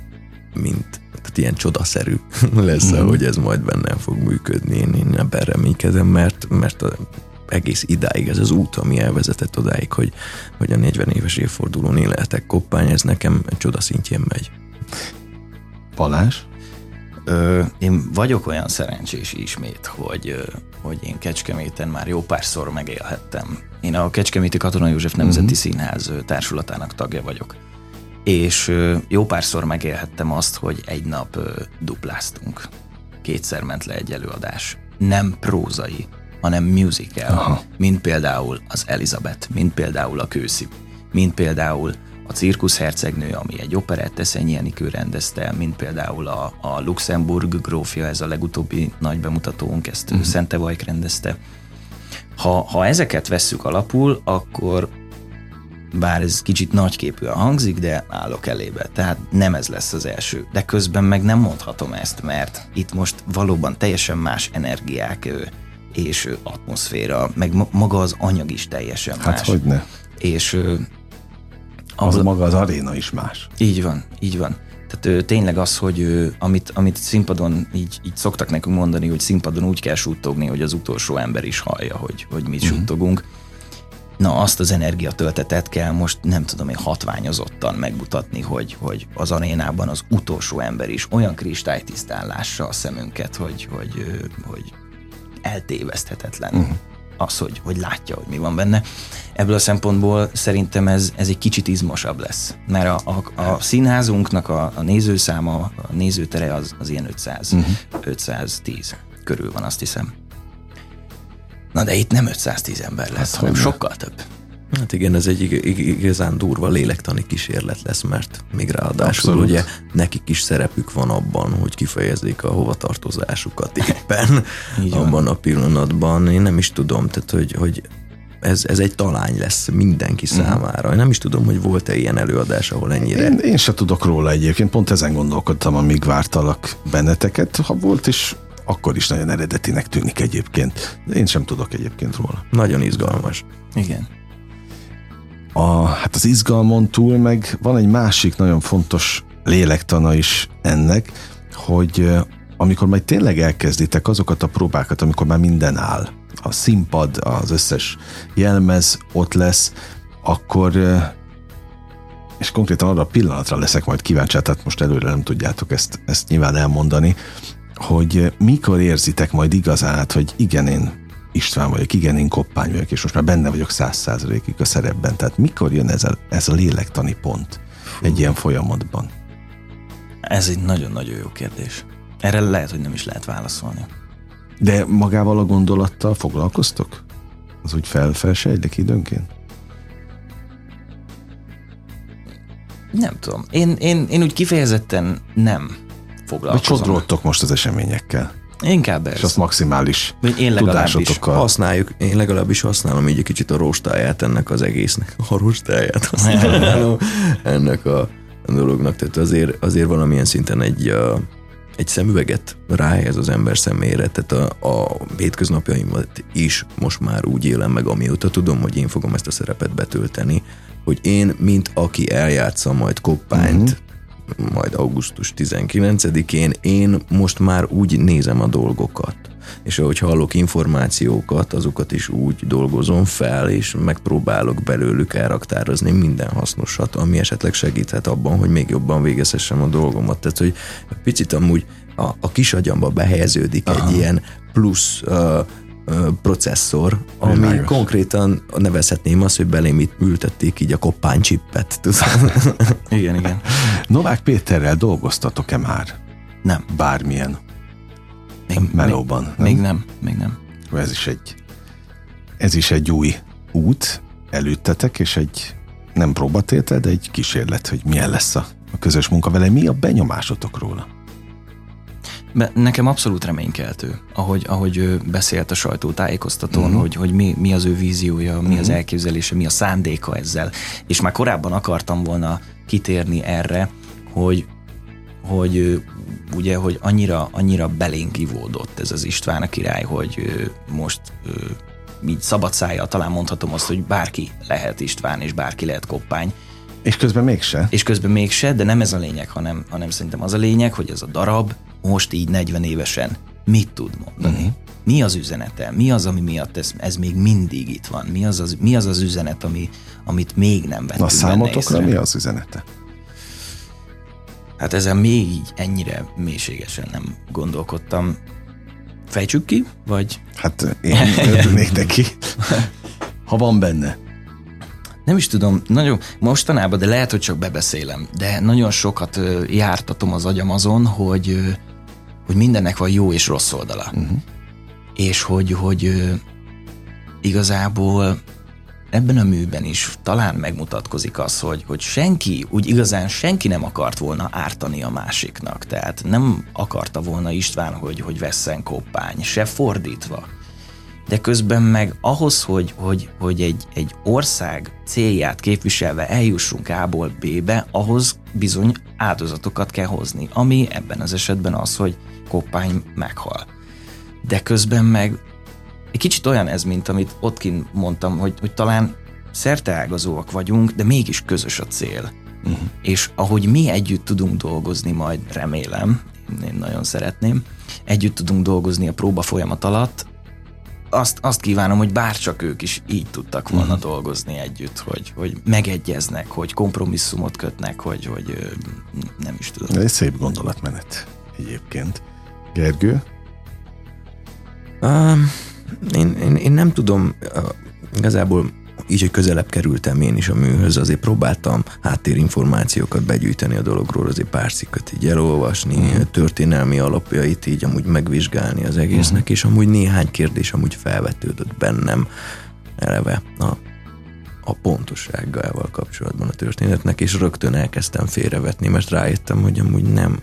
mint hát ilyen csodaszerű lesz, mm. hogy ez majd bennem fog működni. Én, én ebben reménykedem, mert, mert a, egész idáig ez az út, ami elvezetett odáig, hogy, hogy a 40 éves évfordulón életek koppány, ez nekem csoda szintjén megy. Palás? Ö, én vagyok olyan szerencsés ismét, hogy, hogy én Kecskeméten már jó párszor megélhettem. Én a Kecskeméti Katona József Nemzeti uh-huh. Színház társulatának tagja vagyok. És jó párszor megélhettem azt, hogy egy nap dupláztunk. Kétszer ment le egy előadás. Nem prózai, hanem musical, Aha. mint például az Elizabeth, mint például a Kőszi, mint például a Cirkusz hercegnő, ami egy operett Eszenyi Enikő rendezte, mint például a, a Luxemburg grófja, ez a legutóbbi nagy bemutatónk, ezt uh-huh. Szente Vajk rendezte. Ha, ha ezeket vesszük alapul, akkor bár ez kicsit nagyképűen hangzik, de állok elébe. Tehát nem ez lesz az első. De közben meg nem mondhatom ezt, mert itt most valóban teljesen más energiák és atmoszféra, meg maga az anyag is teljesen hát más. hogy ne. És az a maga az aréna is más. Így van, így van. Tehát tényleg az, hogy amit, amit színpadon így, így szoktak nekünk mondani, hogy színpadon úgy kell suttogni, hogy az utolsó ember is hallja, hogy, hogy mit uh-huh. suttogunk. Na, azt az energiatöltetet kell most nem tudom én hatványozottan megmutatni, hogy, hogy az arénában az utolsó ember is olyan kristálytisztán lássa a szemünket, hogy, hogy, hogy eltéveszthetetlen. Uh-huh az, hogy, hogy látja, hogy mi van benne. Ebből a szempontból szerintem ez, ez egy kicsit izmosabb lesz, mert a, a, a színházunknak a, a nézőszáma, a nézőtere az, az ilyen 500, uh-huh. 510 körül van, azt hiszem. Na de itt nem 510 ember lesz, hát, hanem sokkal több. Hát igen, ez egy igazán durva lélektani kísérlet lesz, mert még ráadásul Abszolút. ugye nekik is szerepük van abban, hogy kifejezzék a hovatartozásukat éppen abban a pillanatban. Én nem is tudom, tehát hogy, hogy ez, ez egy talány lesz mindenki uh-huh. számára. Én nem is tudom, hogy volt-e ilyen előadás, ahol ennyire... Én, én se tudok róla egyébként, pont ezen gondolkodtam, amíg vártalak benneteket. Ha volt is, akkor is nagyon eredetinek tűnik egyébként. De én sem tudok egyébként róla. Nagyon izgalmas. Igen a, hát az izgalmon túl meg van egy másik nagyon fontos lélektana is ennek, hogy amikor majd tényleg elkezditek azokat a próbákat, amikor már minden áll, a színpad, az összes jelmez ott lesz, akkor és konkrétan arra a pillanatra leszek majd kíváncsi, tehát most előre nem tudjátok ezt, ezt nyilván elmondani, hogy mikor érzitek majd igazán, hogy igen, én István vagyok, igen, én koppány vagyok, és most már benne vagyok száz százalékig a szerepben. Tehát mikor jön ez a, ez a lélektani pont Fú. egy ilyen folyamatban? Ez egy nagyon-nagyon jó kérdés. Erre lehet, hogy nem is lehet válaszolni. De magával a gondolattal foglalkoztok? Az úgy fel, felsejlik időnként? Nem tudom. Én, én, én úgy kifejezetten nem foglalkozom. Vagy csodródtok most az eseményekkel? Inkább ez. És azt maximális én tudásotokkal. Használjuk, én legalábbis használom így egy kicsit a rostáját ennek az egésznek. A rostáját használom ennek a dolognak. Tehát azért, azért valamilyen szinten egy, egy szemüveget ráhelyez az ember szemére, tehát a, a hétköznapjaimat is most már úgy élem meg, amióta tudom, hogy én fogom ezt a szerepet betölteni, hogy én, mint aki eljátsza majd koppányt, uh-huh majd augusztus 19-én, én most már úgy nézem a dolgokat. És ahogy hallok információkat, azokat is úgy dolgozom fel, és megpróbálok belőlük elraktározni minden hasznosat, ami esetleg segíthet abban, hogy még jobban végezhessem a dolgomat. Tehát, hogy picit amúgy a, a kis agyamba behelyeződik Aha. egy ilyen plusz uh, processzor, ami Világos. konkrétan nevezhetném azt, hogy belém itt ültették így a koppánycsippet. igen, igen. Novák Péterrel dolgoztatok-e már? Nem. Bármilyen még, melóban? Még nem? még nem, még nem. Ez is egy ez is egy új út előttetek, és egy nem próbatétel, de egy kísérlet, hogy milyen lesz a, a közös munka vele. Mi a benyomásotok róla? Be, nekem abszolút reménykeltő, ahogy, ahogy ő beszélt a sajtótájékoztatón, uh-huh. hogy, hogy mi, mi az ő víziója, mi uh-huh. az mhm. elképzelése, mi a szándéka ezzel. És már korábban akartam volna kitérni erre, hogy, hogy ugye, hogy annyira, annyira belénk ivódott ez az István a király, hogy most így szabad szája, talán mondhatom azt, hogy bárki lehet István, és bárki lehet koppány, És közben mégse. És közben mégse, de nem ez a lényeg, hanem, hanem szerintem az a lényeg, hogy ez a darab most így 40 évesen mit tud mondani. Uh-huh. Mi az üzenete? Mi az, ami miatt ez, ez még mindig itt van? Mi az az, mi az, az üzenet, ami, amit még nem vettünk Na számotokra mi az üzenete? Hát ezen még így ennyire mélységesen nem gondolkodtam. Fejtsük ki, vagy? Hát én örülnék neki, ha van benne. Nem is tudom, nagyon mostanában, de lehet, hogy csak bebeszélem, de nagyon sokat jártatom az agyam azon, hogy, hogy mindennek van jó és rossz oldala. Uh-huh. És hogy, hogy igazából ebben a műben is talán megmutatkozik az, hogy, hogy senki, úgy igazán senki nem akart volna ártani a másiknak. Tehát nem akarta volna István, hogy, hogy vesszen koppány, se fordítva. De közben meg ahhoz, hogy, hogy, hogy egy, egy ország célját képviselve eljussunk A-ból B-be, ahhoz bizony áldozatokat kell hozni, ami ebben az esetben az, hogy koppány meghal. De közben meg egy kicsit olyan ez, mint amit ott kint mondtam, hogy, hogy talán szerteágazóak vagyunk, de mégis közös a cél. Uh-huh. És ahogy mi együtt tudunk dolgozni, majd remélem, én nagyon szeretném, együtt tudunk dolgozni a próba folyamat alatt, azt, azt kívánom, hogy bárcsak ők is így tudtak volna uh-huh. dolgozni együtt, hogy, hogy megegyeznek, hogy kompromisszumot kötnek, hogy, hogy nem is tudom. Ez egy szép gondolatmenet egyébként. Gergő? Um, én, én, én nem tudom, uh, igazából így, hogy közelebb kerültem én is a műhöz, azért próbáltam háttérinformációkat begyűjteni a dologról, azért pár cikket így elolvasni, uh-huh. történelmi alapjait így amúgy megvizsgálni az egésznek, uh-huh. és amúgy néhány kérdés amúgy felvetődött bennem eleve a, a pontosságával kapcsolatban a történetnek, és rögtön elkezdtem félrevetni, mert rájöttem, hogy amúgy nem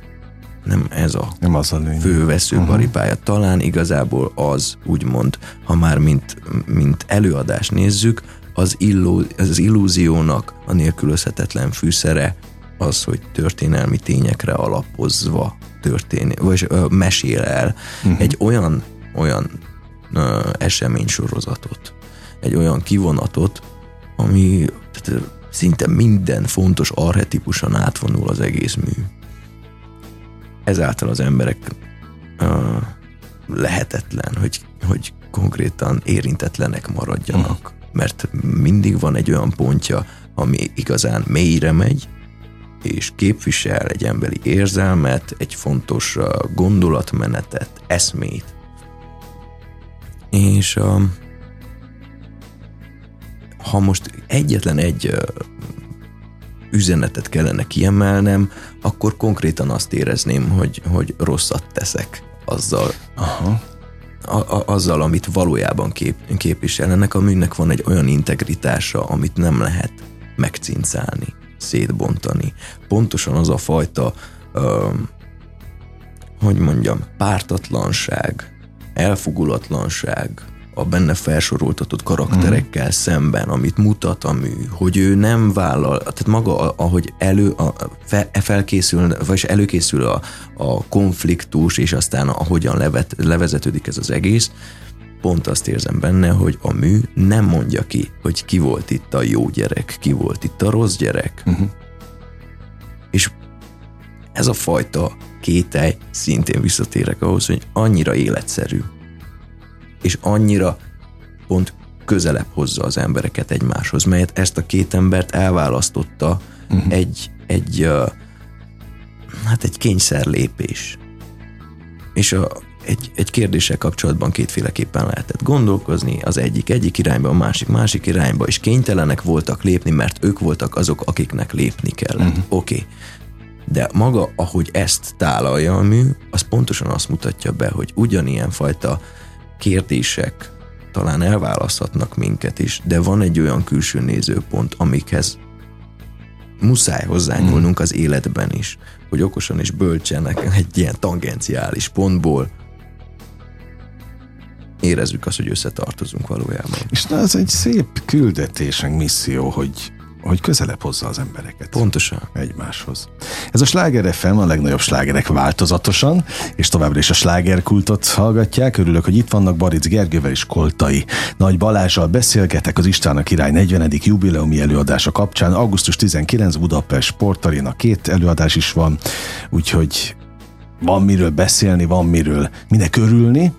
nem ez a, nem az a fő veszőparipája. Uh-huh. Talán igazából az, úgymond, ha már mint, mint előadást nézzük, az, illú, az illúziónak a nélkülözhetetlen fűszere az, hogy történelmi tényekre alapozva történik, vagy ö, mesél el uh-huh. egy olyan, olyan ö, eseménysorozatot, egy olyan kivonatot, ami tehát, szinte minden fontos arhetipusan átvonul az egész mű ezáltal az emberek uh, lehetetlen, hogy, hogy konkrétan érintetlenek maradjanak. Uh-huh. Mert mindig van egy olyan pontja, ami igazán mélyre megy, és képvisel egy emberi érzelmet, egy fontos uh, gondolatmenetet, eszmét. És uh, ha most egyetlen egy uh, üzenetet kellene kiemelnem, akkor konkrétan azt érezném, hogy, hogy rosszat teszek azzal, Aha. A, a, azzal, amit valójában kép, képvisel. Ennek a műnek van egy olyan integritása, amit nem lehet megcincálni, szétbontani. Pontosan az a fajta, ö, hogy mondjam, pártatlanság, elfogulatlanság, a benne felsoroltatott karakterekkel mm. szemben, amit mutat a mű, hogy ő nem vállal, tehát maga, ahogy elő, a, fe, felkészül, vagy előkészül a, a konfliktus, és aztán ahogyan levet, levezetődik ez az egész, pont azt érzem benne, hogy a mű nem mondja ki, hogy ki volt itt a jó gyerek, ki volt itt a rossz gyerek. Uh-huh. És ez a fajta kételj, szintén visszatérek ahhoz, hogy annyira életszerű, és annyira pont közelebb hozza az embereket egymáshoz, melyet ezt a két embert elválasztotta uh-huh. egy, egy, uh, hát egy kényszer lépés. És a, egy, egy kérdéssel kapcsolatban kétféleképpen lehetett gondolkozni, az egyik egyik irányba, a másik másik irányba, és kénytelenek voltak lépni, mert ők voltak azok, akiknek lépni kellett. Uh-huh. Oké. Okay. De maga, ahogy ezt tálalja a mű, az pontosan azt mutatja be, hogy ugyanilyen fajta kérdések talán elválaszthatnak minket is, de van egy olyan külső nézőpont, amikhez muszáj hozzányúlnunk mm. az életben is, hogy okosan és bölcsenek egy ilyen tangenciális pontból érezzük azt, hogy összetartozunk valójában. És na, ez egy szép küldetés, misszió, hogy hogy közelebb hozza az embereket. Pontosan. Egymáshoz. Ez a Sláger FM a legnagyobb slágerek változatosan, és továbbra is a slágerkultot hallgatják. Örülök, hogy itt vannak Baric Gergővel és Koltai. Nagy Balázsal beszélgetek az István király 40. jubileumi előadása kapcsán. Augusztus 19 Budapest Sportaréna két előadás is van, úgyhogy van miről beszélni, van miről minek örülni.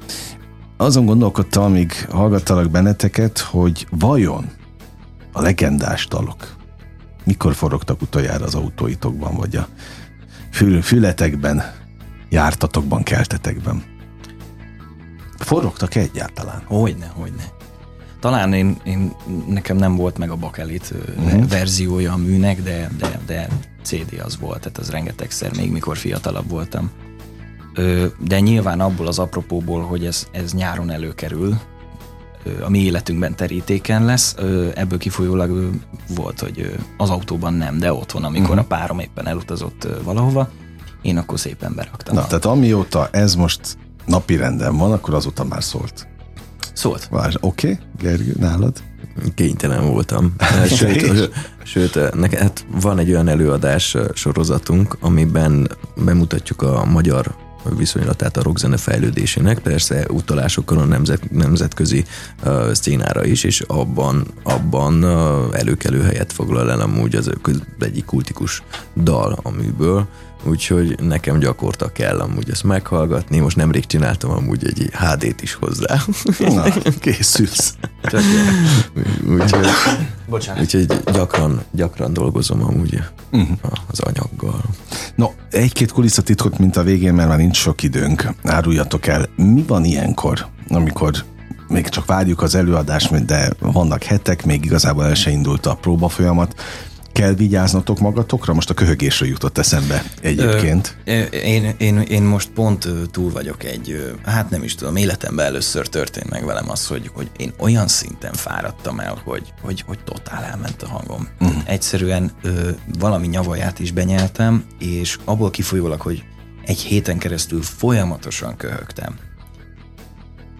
Azon gondolkodtam, amíg hallgattalak benneteket, hogy vajon a legendás dalok mikor forogtak utoljára az autóitokban, vagy a fül, fületekben, jártatokban, keltetekben? Forogtak egyáltalán? Hogyne, hogyne. Talán én, én, nekem nem volt meg a bakelit uh-huh. verziója a műnek, de, de, de CD az volt, tehát az rengetegszer, még mikor fiatalabb voltam. De nyilván abból az apropóból, hogy ez, ez nyáron előkerül, a mi életünkben terítéken lesz, ebből kifolyólag volt, hogy az autóban nem, de otthon, amikor uh-huh. a párom éppen elutazott valahova, én akkor szépen beraktam. Na, tehát amióta ez most napi renden van, akkor azóta már szólt. Szólt. Oké, okay, Gergő, nálad? Kénytelen voltam. Sőt, sőt neked hát van egy olyan előadás sorozatunk, amiben bemutatjuk a magyar viszonylatát a rockzene fejlődésének, persze utalásokkal a nemzet, nemzetközi uh, szcénára is, és abban, abban uh, előkelő helyet foglal el amúgy az egyik kultikus dal a műből, úgyhogy nekem gyakorta kell amúgy ezt meghallgatni. Most nemrég csináltam amúgy egy HD-t is hozzá. Na, készülsz. úgyhogy, úgyhogy gyakran, gyakran dolgozom amúgy uh-huh. az anyaggal. No, egy-két kulisszatitkot, mint a végén, mert már nincs sok időnk. Áruljatok el, mi van ilyenkor, amikor még csak várjuk az előadást, de vannak hetek, még igazából el se indult a próba folyamat kell vigyáznatok magatokra? Most a köhögésről jutott eszembe egyébként. Ö, én, én, én most pont túl vagyok egy, hát nem is tudom, életemben először történt meg velem az, hogy, hogy én olyan szinten fáradtam el, hogy, hogy, hogy totál elment a hangom. Uh-huh. Egyszerűen ö, valami nyavaját is benyeltem, és abból kifolyólag, hogy egy héten keresztül folyamatosan köhögtem,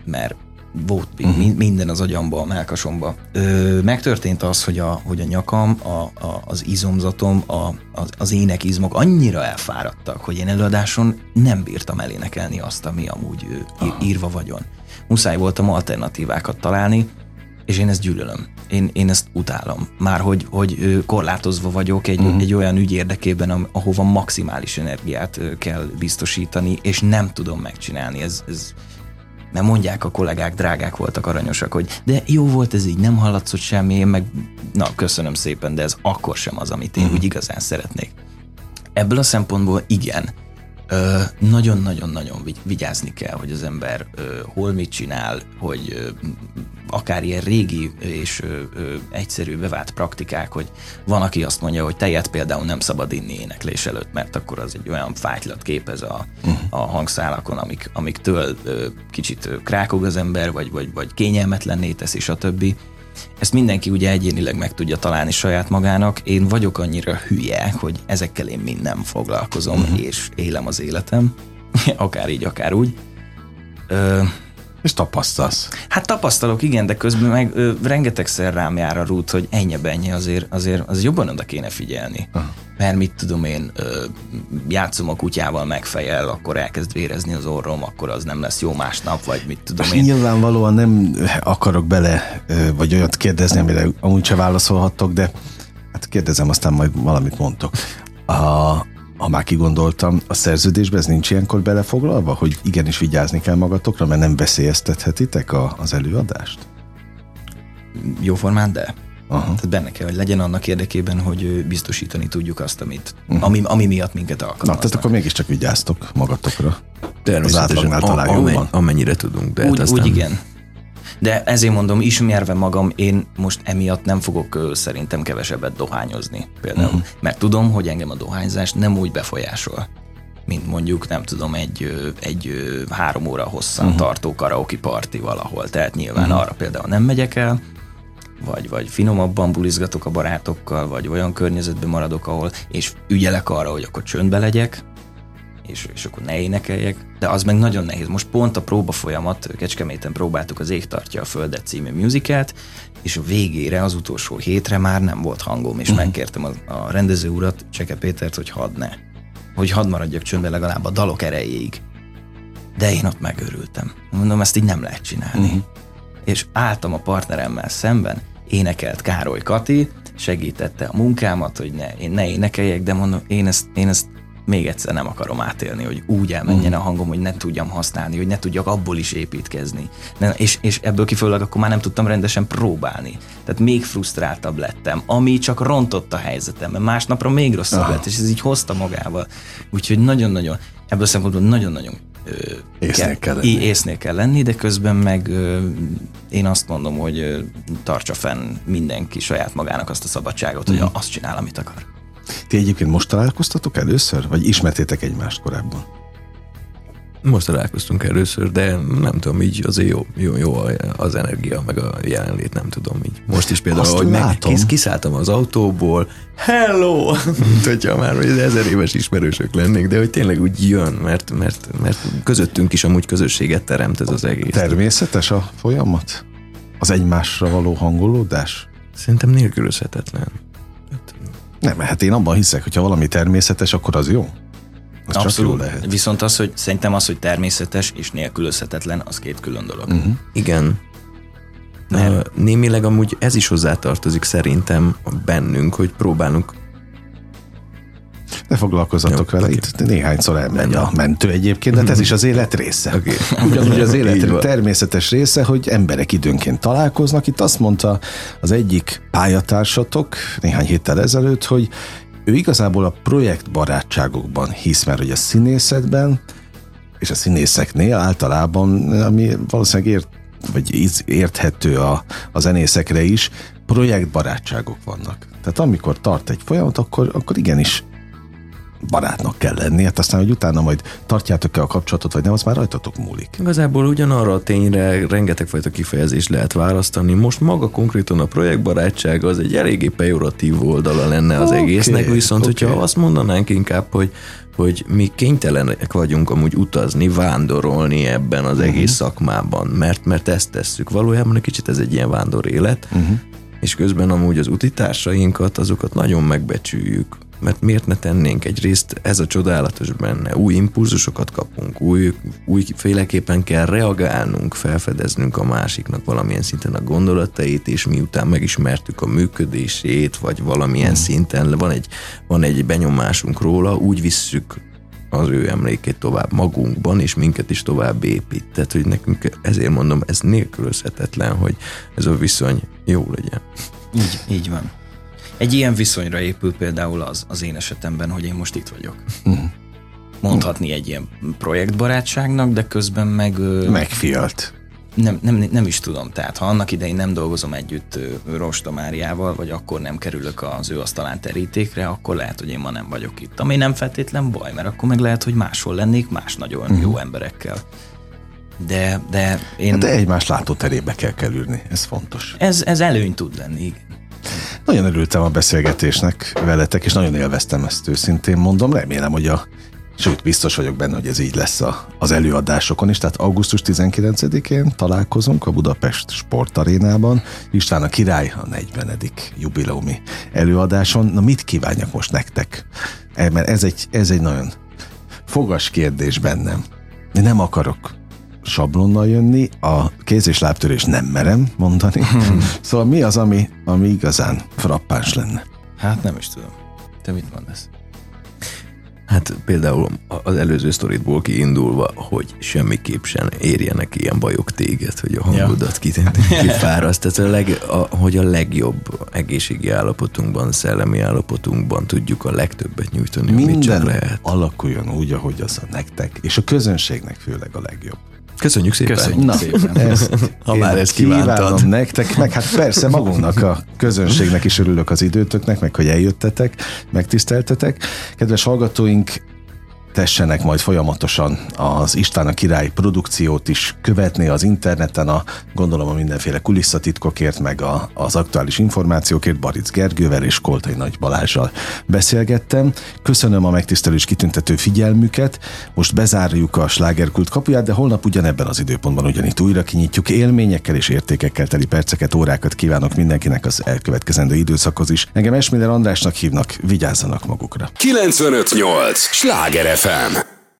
mert volt uh-huh. minden az agyamba, a melkasomba. Ö, megtörtént az, hogy a, hogy a nyakam, a, a, az izomzatom, a, az, az énekizmok annyira elfáradtak, hogy én előadáson nem bírtam elénekelni azt, ami amúgy uh-huh. írva vagyon. Muszáj voltam alternatívákat találni, és én ezt gyűlölöm. Én, én ezt utálom. Már hogy, hogy korlátozva vagyok egy, uh-huh. egy olyan ügy érdekében, ahova maximális energiát kell biztosítani, és nem tudom megcsinálni. Ez, ez, mert mondják a kollégák, drágák voltak, aranyosak, hogy de jó volt ez így, nem hallatszott semmi, én meg na köszönöm szépen, de ez akkor sem az, amit én uh-huh. úgy igazán szeretnék. Ebből a szempontból igen, nagyon-nagyon-nagyon vigyázni kell, hogy az ember hol mit csinál, hogy akár ilyen régi és egyszerű bevált praktikák, hogy van, aki azt mondja, hogy tejet például nem szabad inni éneklés előtt, mert akkor az egy olyan fájtlat képez a, uh-huh. a hangszálakon, amik, amiktől kicsit krákog az ember, vagy, vagy, vagy kényelmetlenné teszi, stb. Ezt mindenki ugye egyénileg meg tudja találni saját magának. Én vagyok annyira hülye, hogy ezekkel én mind nem foglalkozom, uh-huh. és élem az életem. akár így, akár úgy. Ö, és tapasztalsz. Hát tapasztalok, igen, de közben meg ö, rengetegszer rám jár a rút, hogy ennyi ennyi azért, azért az jobban oda kéne figyelni. Uh-huh. Mert mit tudom én, ö, játszom a kutyával megfejel, akkor elkezd vérezni az orrom, akkor az nem lesz jó másnap, vagy mit tudom én. Nyilvánvalóan nem akarok bele, vagy olyat kérdezni, amire amúgy se válaszolhattok, de hát kérdezem, aztán majd valamit mondtok. A, ha már kigondoltam, a szerződésben ez nincs ilyenkor belefoglalva, hogy igenis vigyázni kell magatokra, mert nem veszélyeztethetitek a, az előadást? Jóformán, de. Aha. Tehát benne kell, hogy legyen annak érdekében, hogy biztosítani tudjuk azt, amit, uh-huh. ami, ami miatt minket alkalmaznak. Na, tehát akkor mégiscsak vigyáztok magatokra. Természetesen, az talán a, amennyire tudunk. De úgy, hát úgy igen. De ezért mondom, ismerve magam, én most emiatt nem fogok szerintem kevesebbet dohányozni például. Uh-huh. Mert tudom, hogy engem a dohányzás nem úgy befolyásol, mint mondjuk, nem tudom, egy, egy három óra hosszan uh-huh. tartó karaoke party valahol. Tehát nyilván uh-huh. arra például nem megyek el, vagy, vagy finomabban bulizgatok a barátokkal, vagy olyan környezetben maradok, ahol, és ügyelek arra, hogy akkor csöndbe legyek, és, és akkor ne énekeljek, de az meg nagyon nehéz. Most pont a próba folyamat, Kecskeméten próbáltuk az Ég tartja a Földet című musicalt, és a végére, az utolsó hétre már nem volt hangom, és uh-huh. megkértem a, a rendező urat, Cseke Pétert, hogy hadd ne. Hogy hadd maradjak csöndben legalább a dalok erejéig. De én ott megörültem. Mondom, ezt így nem lehet csinálni. Uh-huh. És álltam a partneremmel szemben, énekelt Károly Kati, segítette a munkámat, hogy ne, én ne énekeljek, de mondom, én ezt, én ezt még egyszer nem akarom átélni, hogy úgy elmenjen a hangom, hogy ne tudjam használni, hogy ne tudjak abból is építkezni. Ne, és, és ebből kifolyólag akkor már nem tudtam rendesen próbálni. Tehát még frusztráltabb lettem, ami csak rontott a helyzetem, mert másnapra még rosszabb Aha. lett, és ez így hozta magával. Úgyhogy nagyon-nagyon, ebből a szempontból nagyon-nagyon észnél kell, lenni. észnél kell lenni, de közben meg én azt mondom, hogy tartsa fenn mindenki saját magának azt a szabadságot, hogy mm. azt csinál, amit akar. Ti egyébként most találkoztatok először, vagy ismertétek egymást korábban? Most találkoztunk először, de nem tudom, így azért jó, jó, jó az energia, meg a jelenlét, nem tudom így. Most is például, Azt hogy meg, kis, kiszálltam az autóból, hello! Mint hogyha már hogy ezer éves ismerősök lennénk, de hogy tényleg úgy jön, mert, mert, mert közöttünk is amúgy közösséget teremt ez az egész. Természetes a folyamat? Az egymásra való hangolódás? Szerintem nélkülözhetetlen. Nem, hát én abban hiszek, hogy ha valami természetes, akkor az jó. Az Abszolút. Csak jó lehet. Viszont az, hogy szerintem az, hogy természetes és nélkülözhetetlen, az két külön dolog. Uh-huh. Igen. Mert... Némileg amúgy ez is hozzátartozik szerintem bennünk, hogy próbálunk ne foglalkozzatok vele, okay. itt néhányszor elmegy a mentő egyébként, de hát ez is az élet része. Okay. Ugyanúgy az élet természetes része, hogy emberek időnként találkoznak. Itt azt mondta az egyik pályatársatok néhány héttel ezelőtt, hogy ő igazából a projektbarátságokban hisz, mert hogy a színészetben és a színészeknél általában, ami valószínűleg ért, vagy érthető a, a zenészekre is, projektbarátságok vannak. Tehát amikor tart egy folyamat, akkor, akkor igenis barátnak kell lenni, hát aztán, hogy utána majd tartjátok-e a kapcsolatot, vagy nem, az már rajtatok múlik. Igazából ugyanarra a tényre rengeteg fajta kifejezést lehet választani. Most maga konkrétan a projektbarátság az egy eléggé pejoratív oldala lenne az okay, egésznek, viszont okay. hogyha azt mondanánk inkább, hogy hogy mi kénytelenek vagyunk amúgy utazni, vándorolni ebben az uh-huh. egész szakmában, mert, mert ezt tesszük. Valójában egy kicsit ez egy ilyen vándor élet, uh-huh. és közben amúgy az utitársainkat, azokat nagyon megbecsüljük mert miért ne tennénk egyrészt, ez a csodálatos benne, új impulzusokat kapunk, új, új féleképpen kell reagálnunk, felfedeznünk a másiknak valamilyen szinten a gondolatait, és miután megismertük a működését, vagy valamilyen hmm. szinten van egy, van egy benyomásunk róla, úgy visszük az ő emlékét tovább magunkban, és minket is tovább épít. Tehát, hogy nekünk ezért mondom, ez nélkülözhetetlen, hogy ez a viszony jó legyen. Így, így van. Egy ilyen viszonyra épül például az, az én esetemben, hogy én most itt vagyok. Uh-huh. Mondhatni egy ilyen projektbarátságnak, de közben meg... Megfialt. Nem, nem, nem is tudom. Tehát ha annak idején nem dolgozom együtt Rosta Máriával, vagy akkor nem kerülök az ő asztalán terítékre, akkor lehet, hogy én ma nem vagyok itt. Ami nem feltétlen baj, mert akkor meg lehet, hogy máshol lennék más nagyon uh-huh. jó emberekkel. De, de én... De egymás látóterébe kell kerülni, ez fontos. Ez, ez előny tud lenni, igen. Nagyon örültem a beszélgetésnek veletek, és nagyon élveztem ezt őszintén mondom. Remélem, hogy a Sőt, biztos vagyok benne, hogy ez így lesz a, az előadásokon is. Tehát augusztus 19-én találkozunk a Budapest Sportarénában. István a király a 40. jubileumi előadáson. Na mit kívánjak most nektek? E, mert ez egy, ez egy nagyon fogas kérdés bennem. Én nem akarok sablonnal jönni, a kéz- és lábtörés nem merem mondani. Hmm. Szóval mi az, ami, ami igazán frappáns lenne? Hát nem is tudom. Te mit mondasz? Hát például az előző sztoritból kiindulva, hogy semmiképp sem érjenek ilyen bajok téged, hogy a hangodat ja. kifáraszt. Tehát a leg, a, hogy a legjobb egészségi állapotunkban, szellemi állapotunkban tudjuk a legtöbbet nyújtani, Minden amit csak lehet. alakuljon úgy, ahogy az a nektek, és a közönségnek főleg a legjobb. Köszönjük szépen. Köszönjük Na, szépen. Ezt ha már ezt kívántad. nektek, meg hát persze magunknak, a közönségnek is örülök az időtöknek, meg hogy eljöttetek, megtiszteltetek. Kedves hallgatóink, tessenek majd folyamatosan az István a király produkciót is követni az interneten, a gondolom a mindenféle kulisszatitkokért, meg a, az aktuális információkért Baric Gergővel és Koltai Nagy Balázsjal beszélgettem. Köszönöm a megtisztelő és kitüntető figyelmüket. Most bezárjuk a slágerkult kapuját, de holnap ugyanebben az időpontban ugyanitt újra kinyitjuk élményekkel és értékekkel teli perceket, órákat kívánok mindenkinek az elkövetkezendő időszakhoz is. Engem Esmiller Andrásnak hívnak, vigyázzanak magukra. 958! Sláger FM!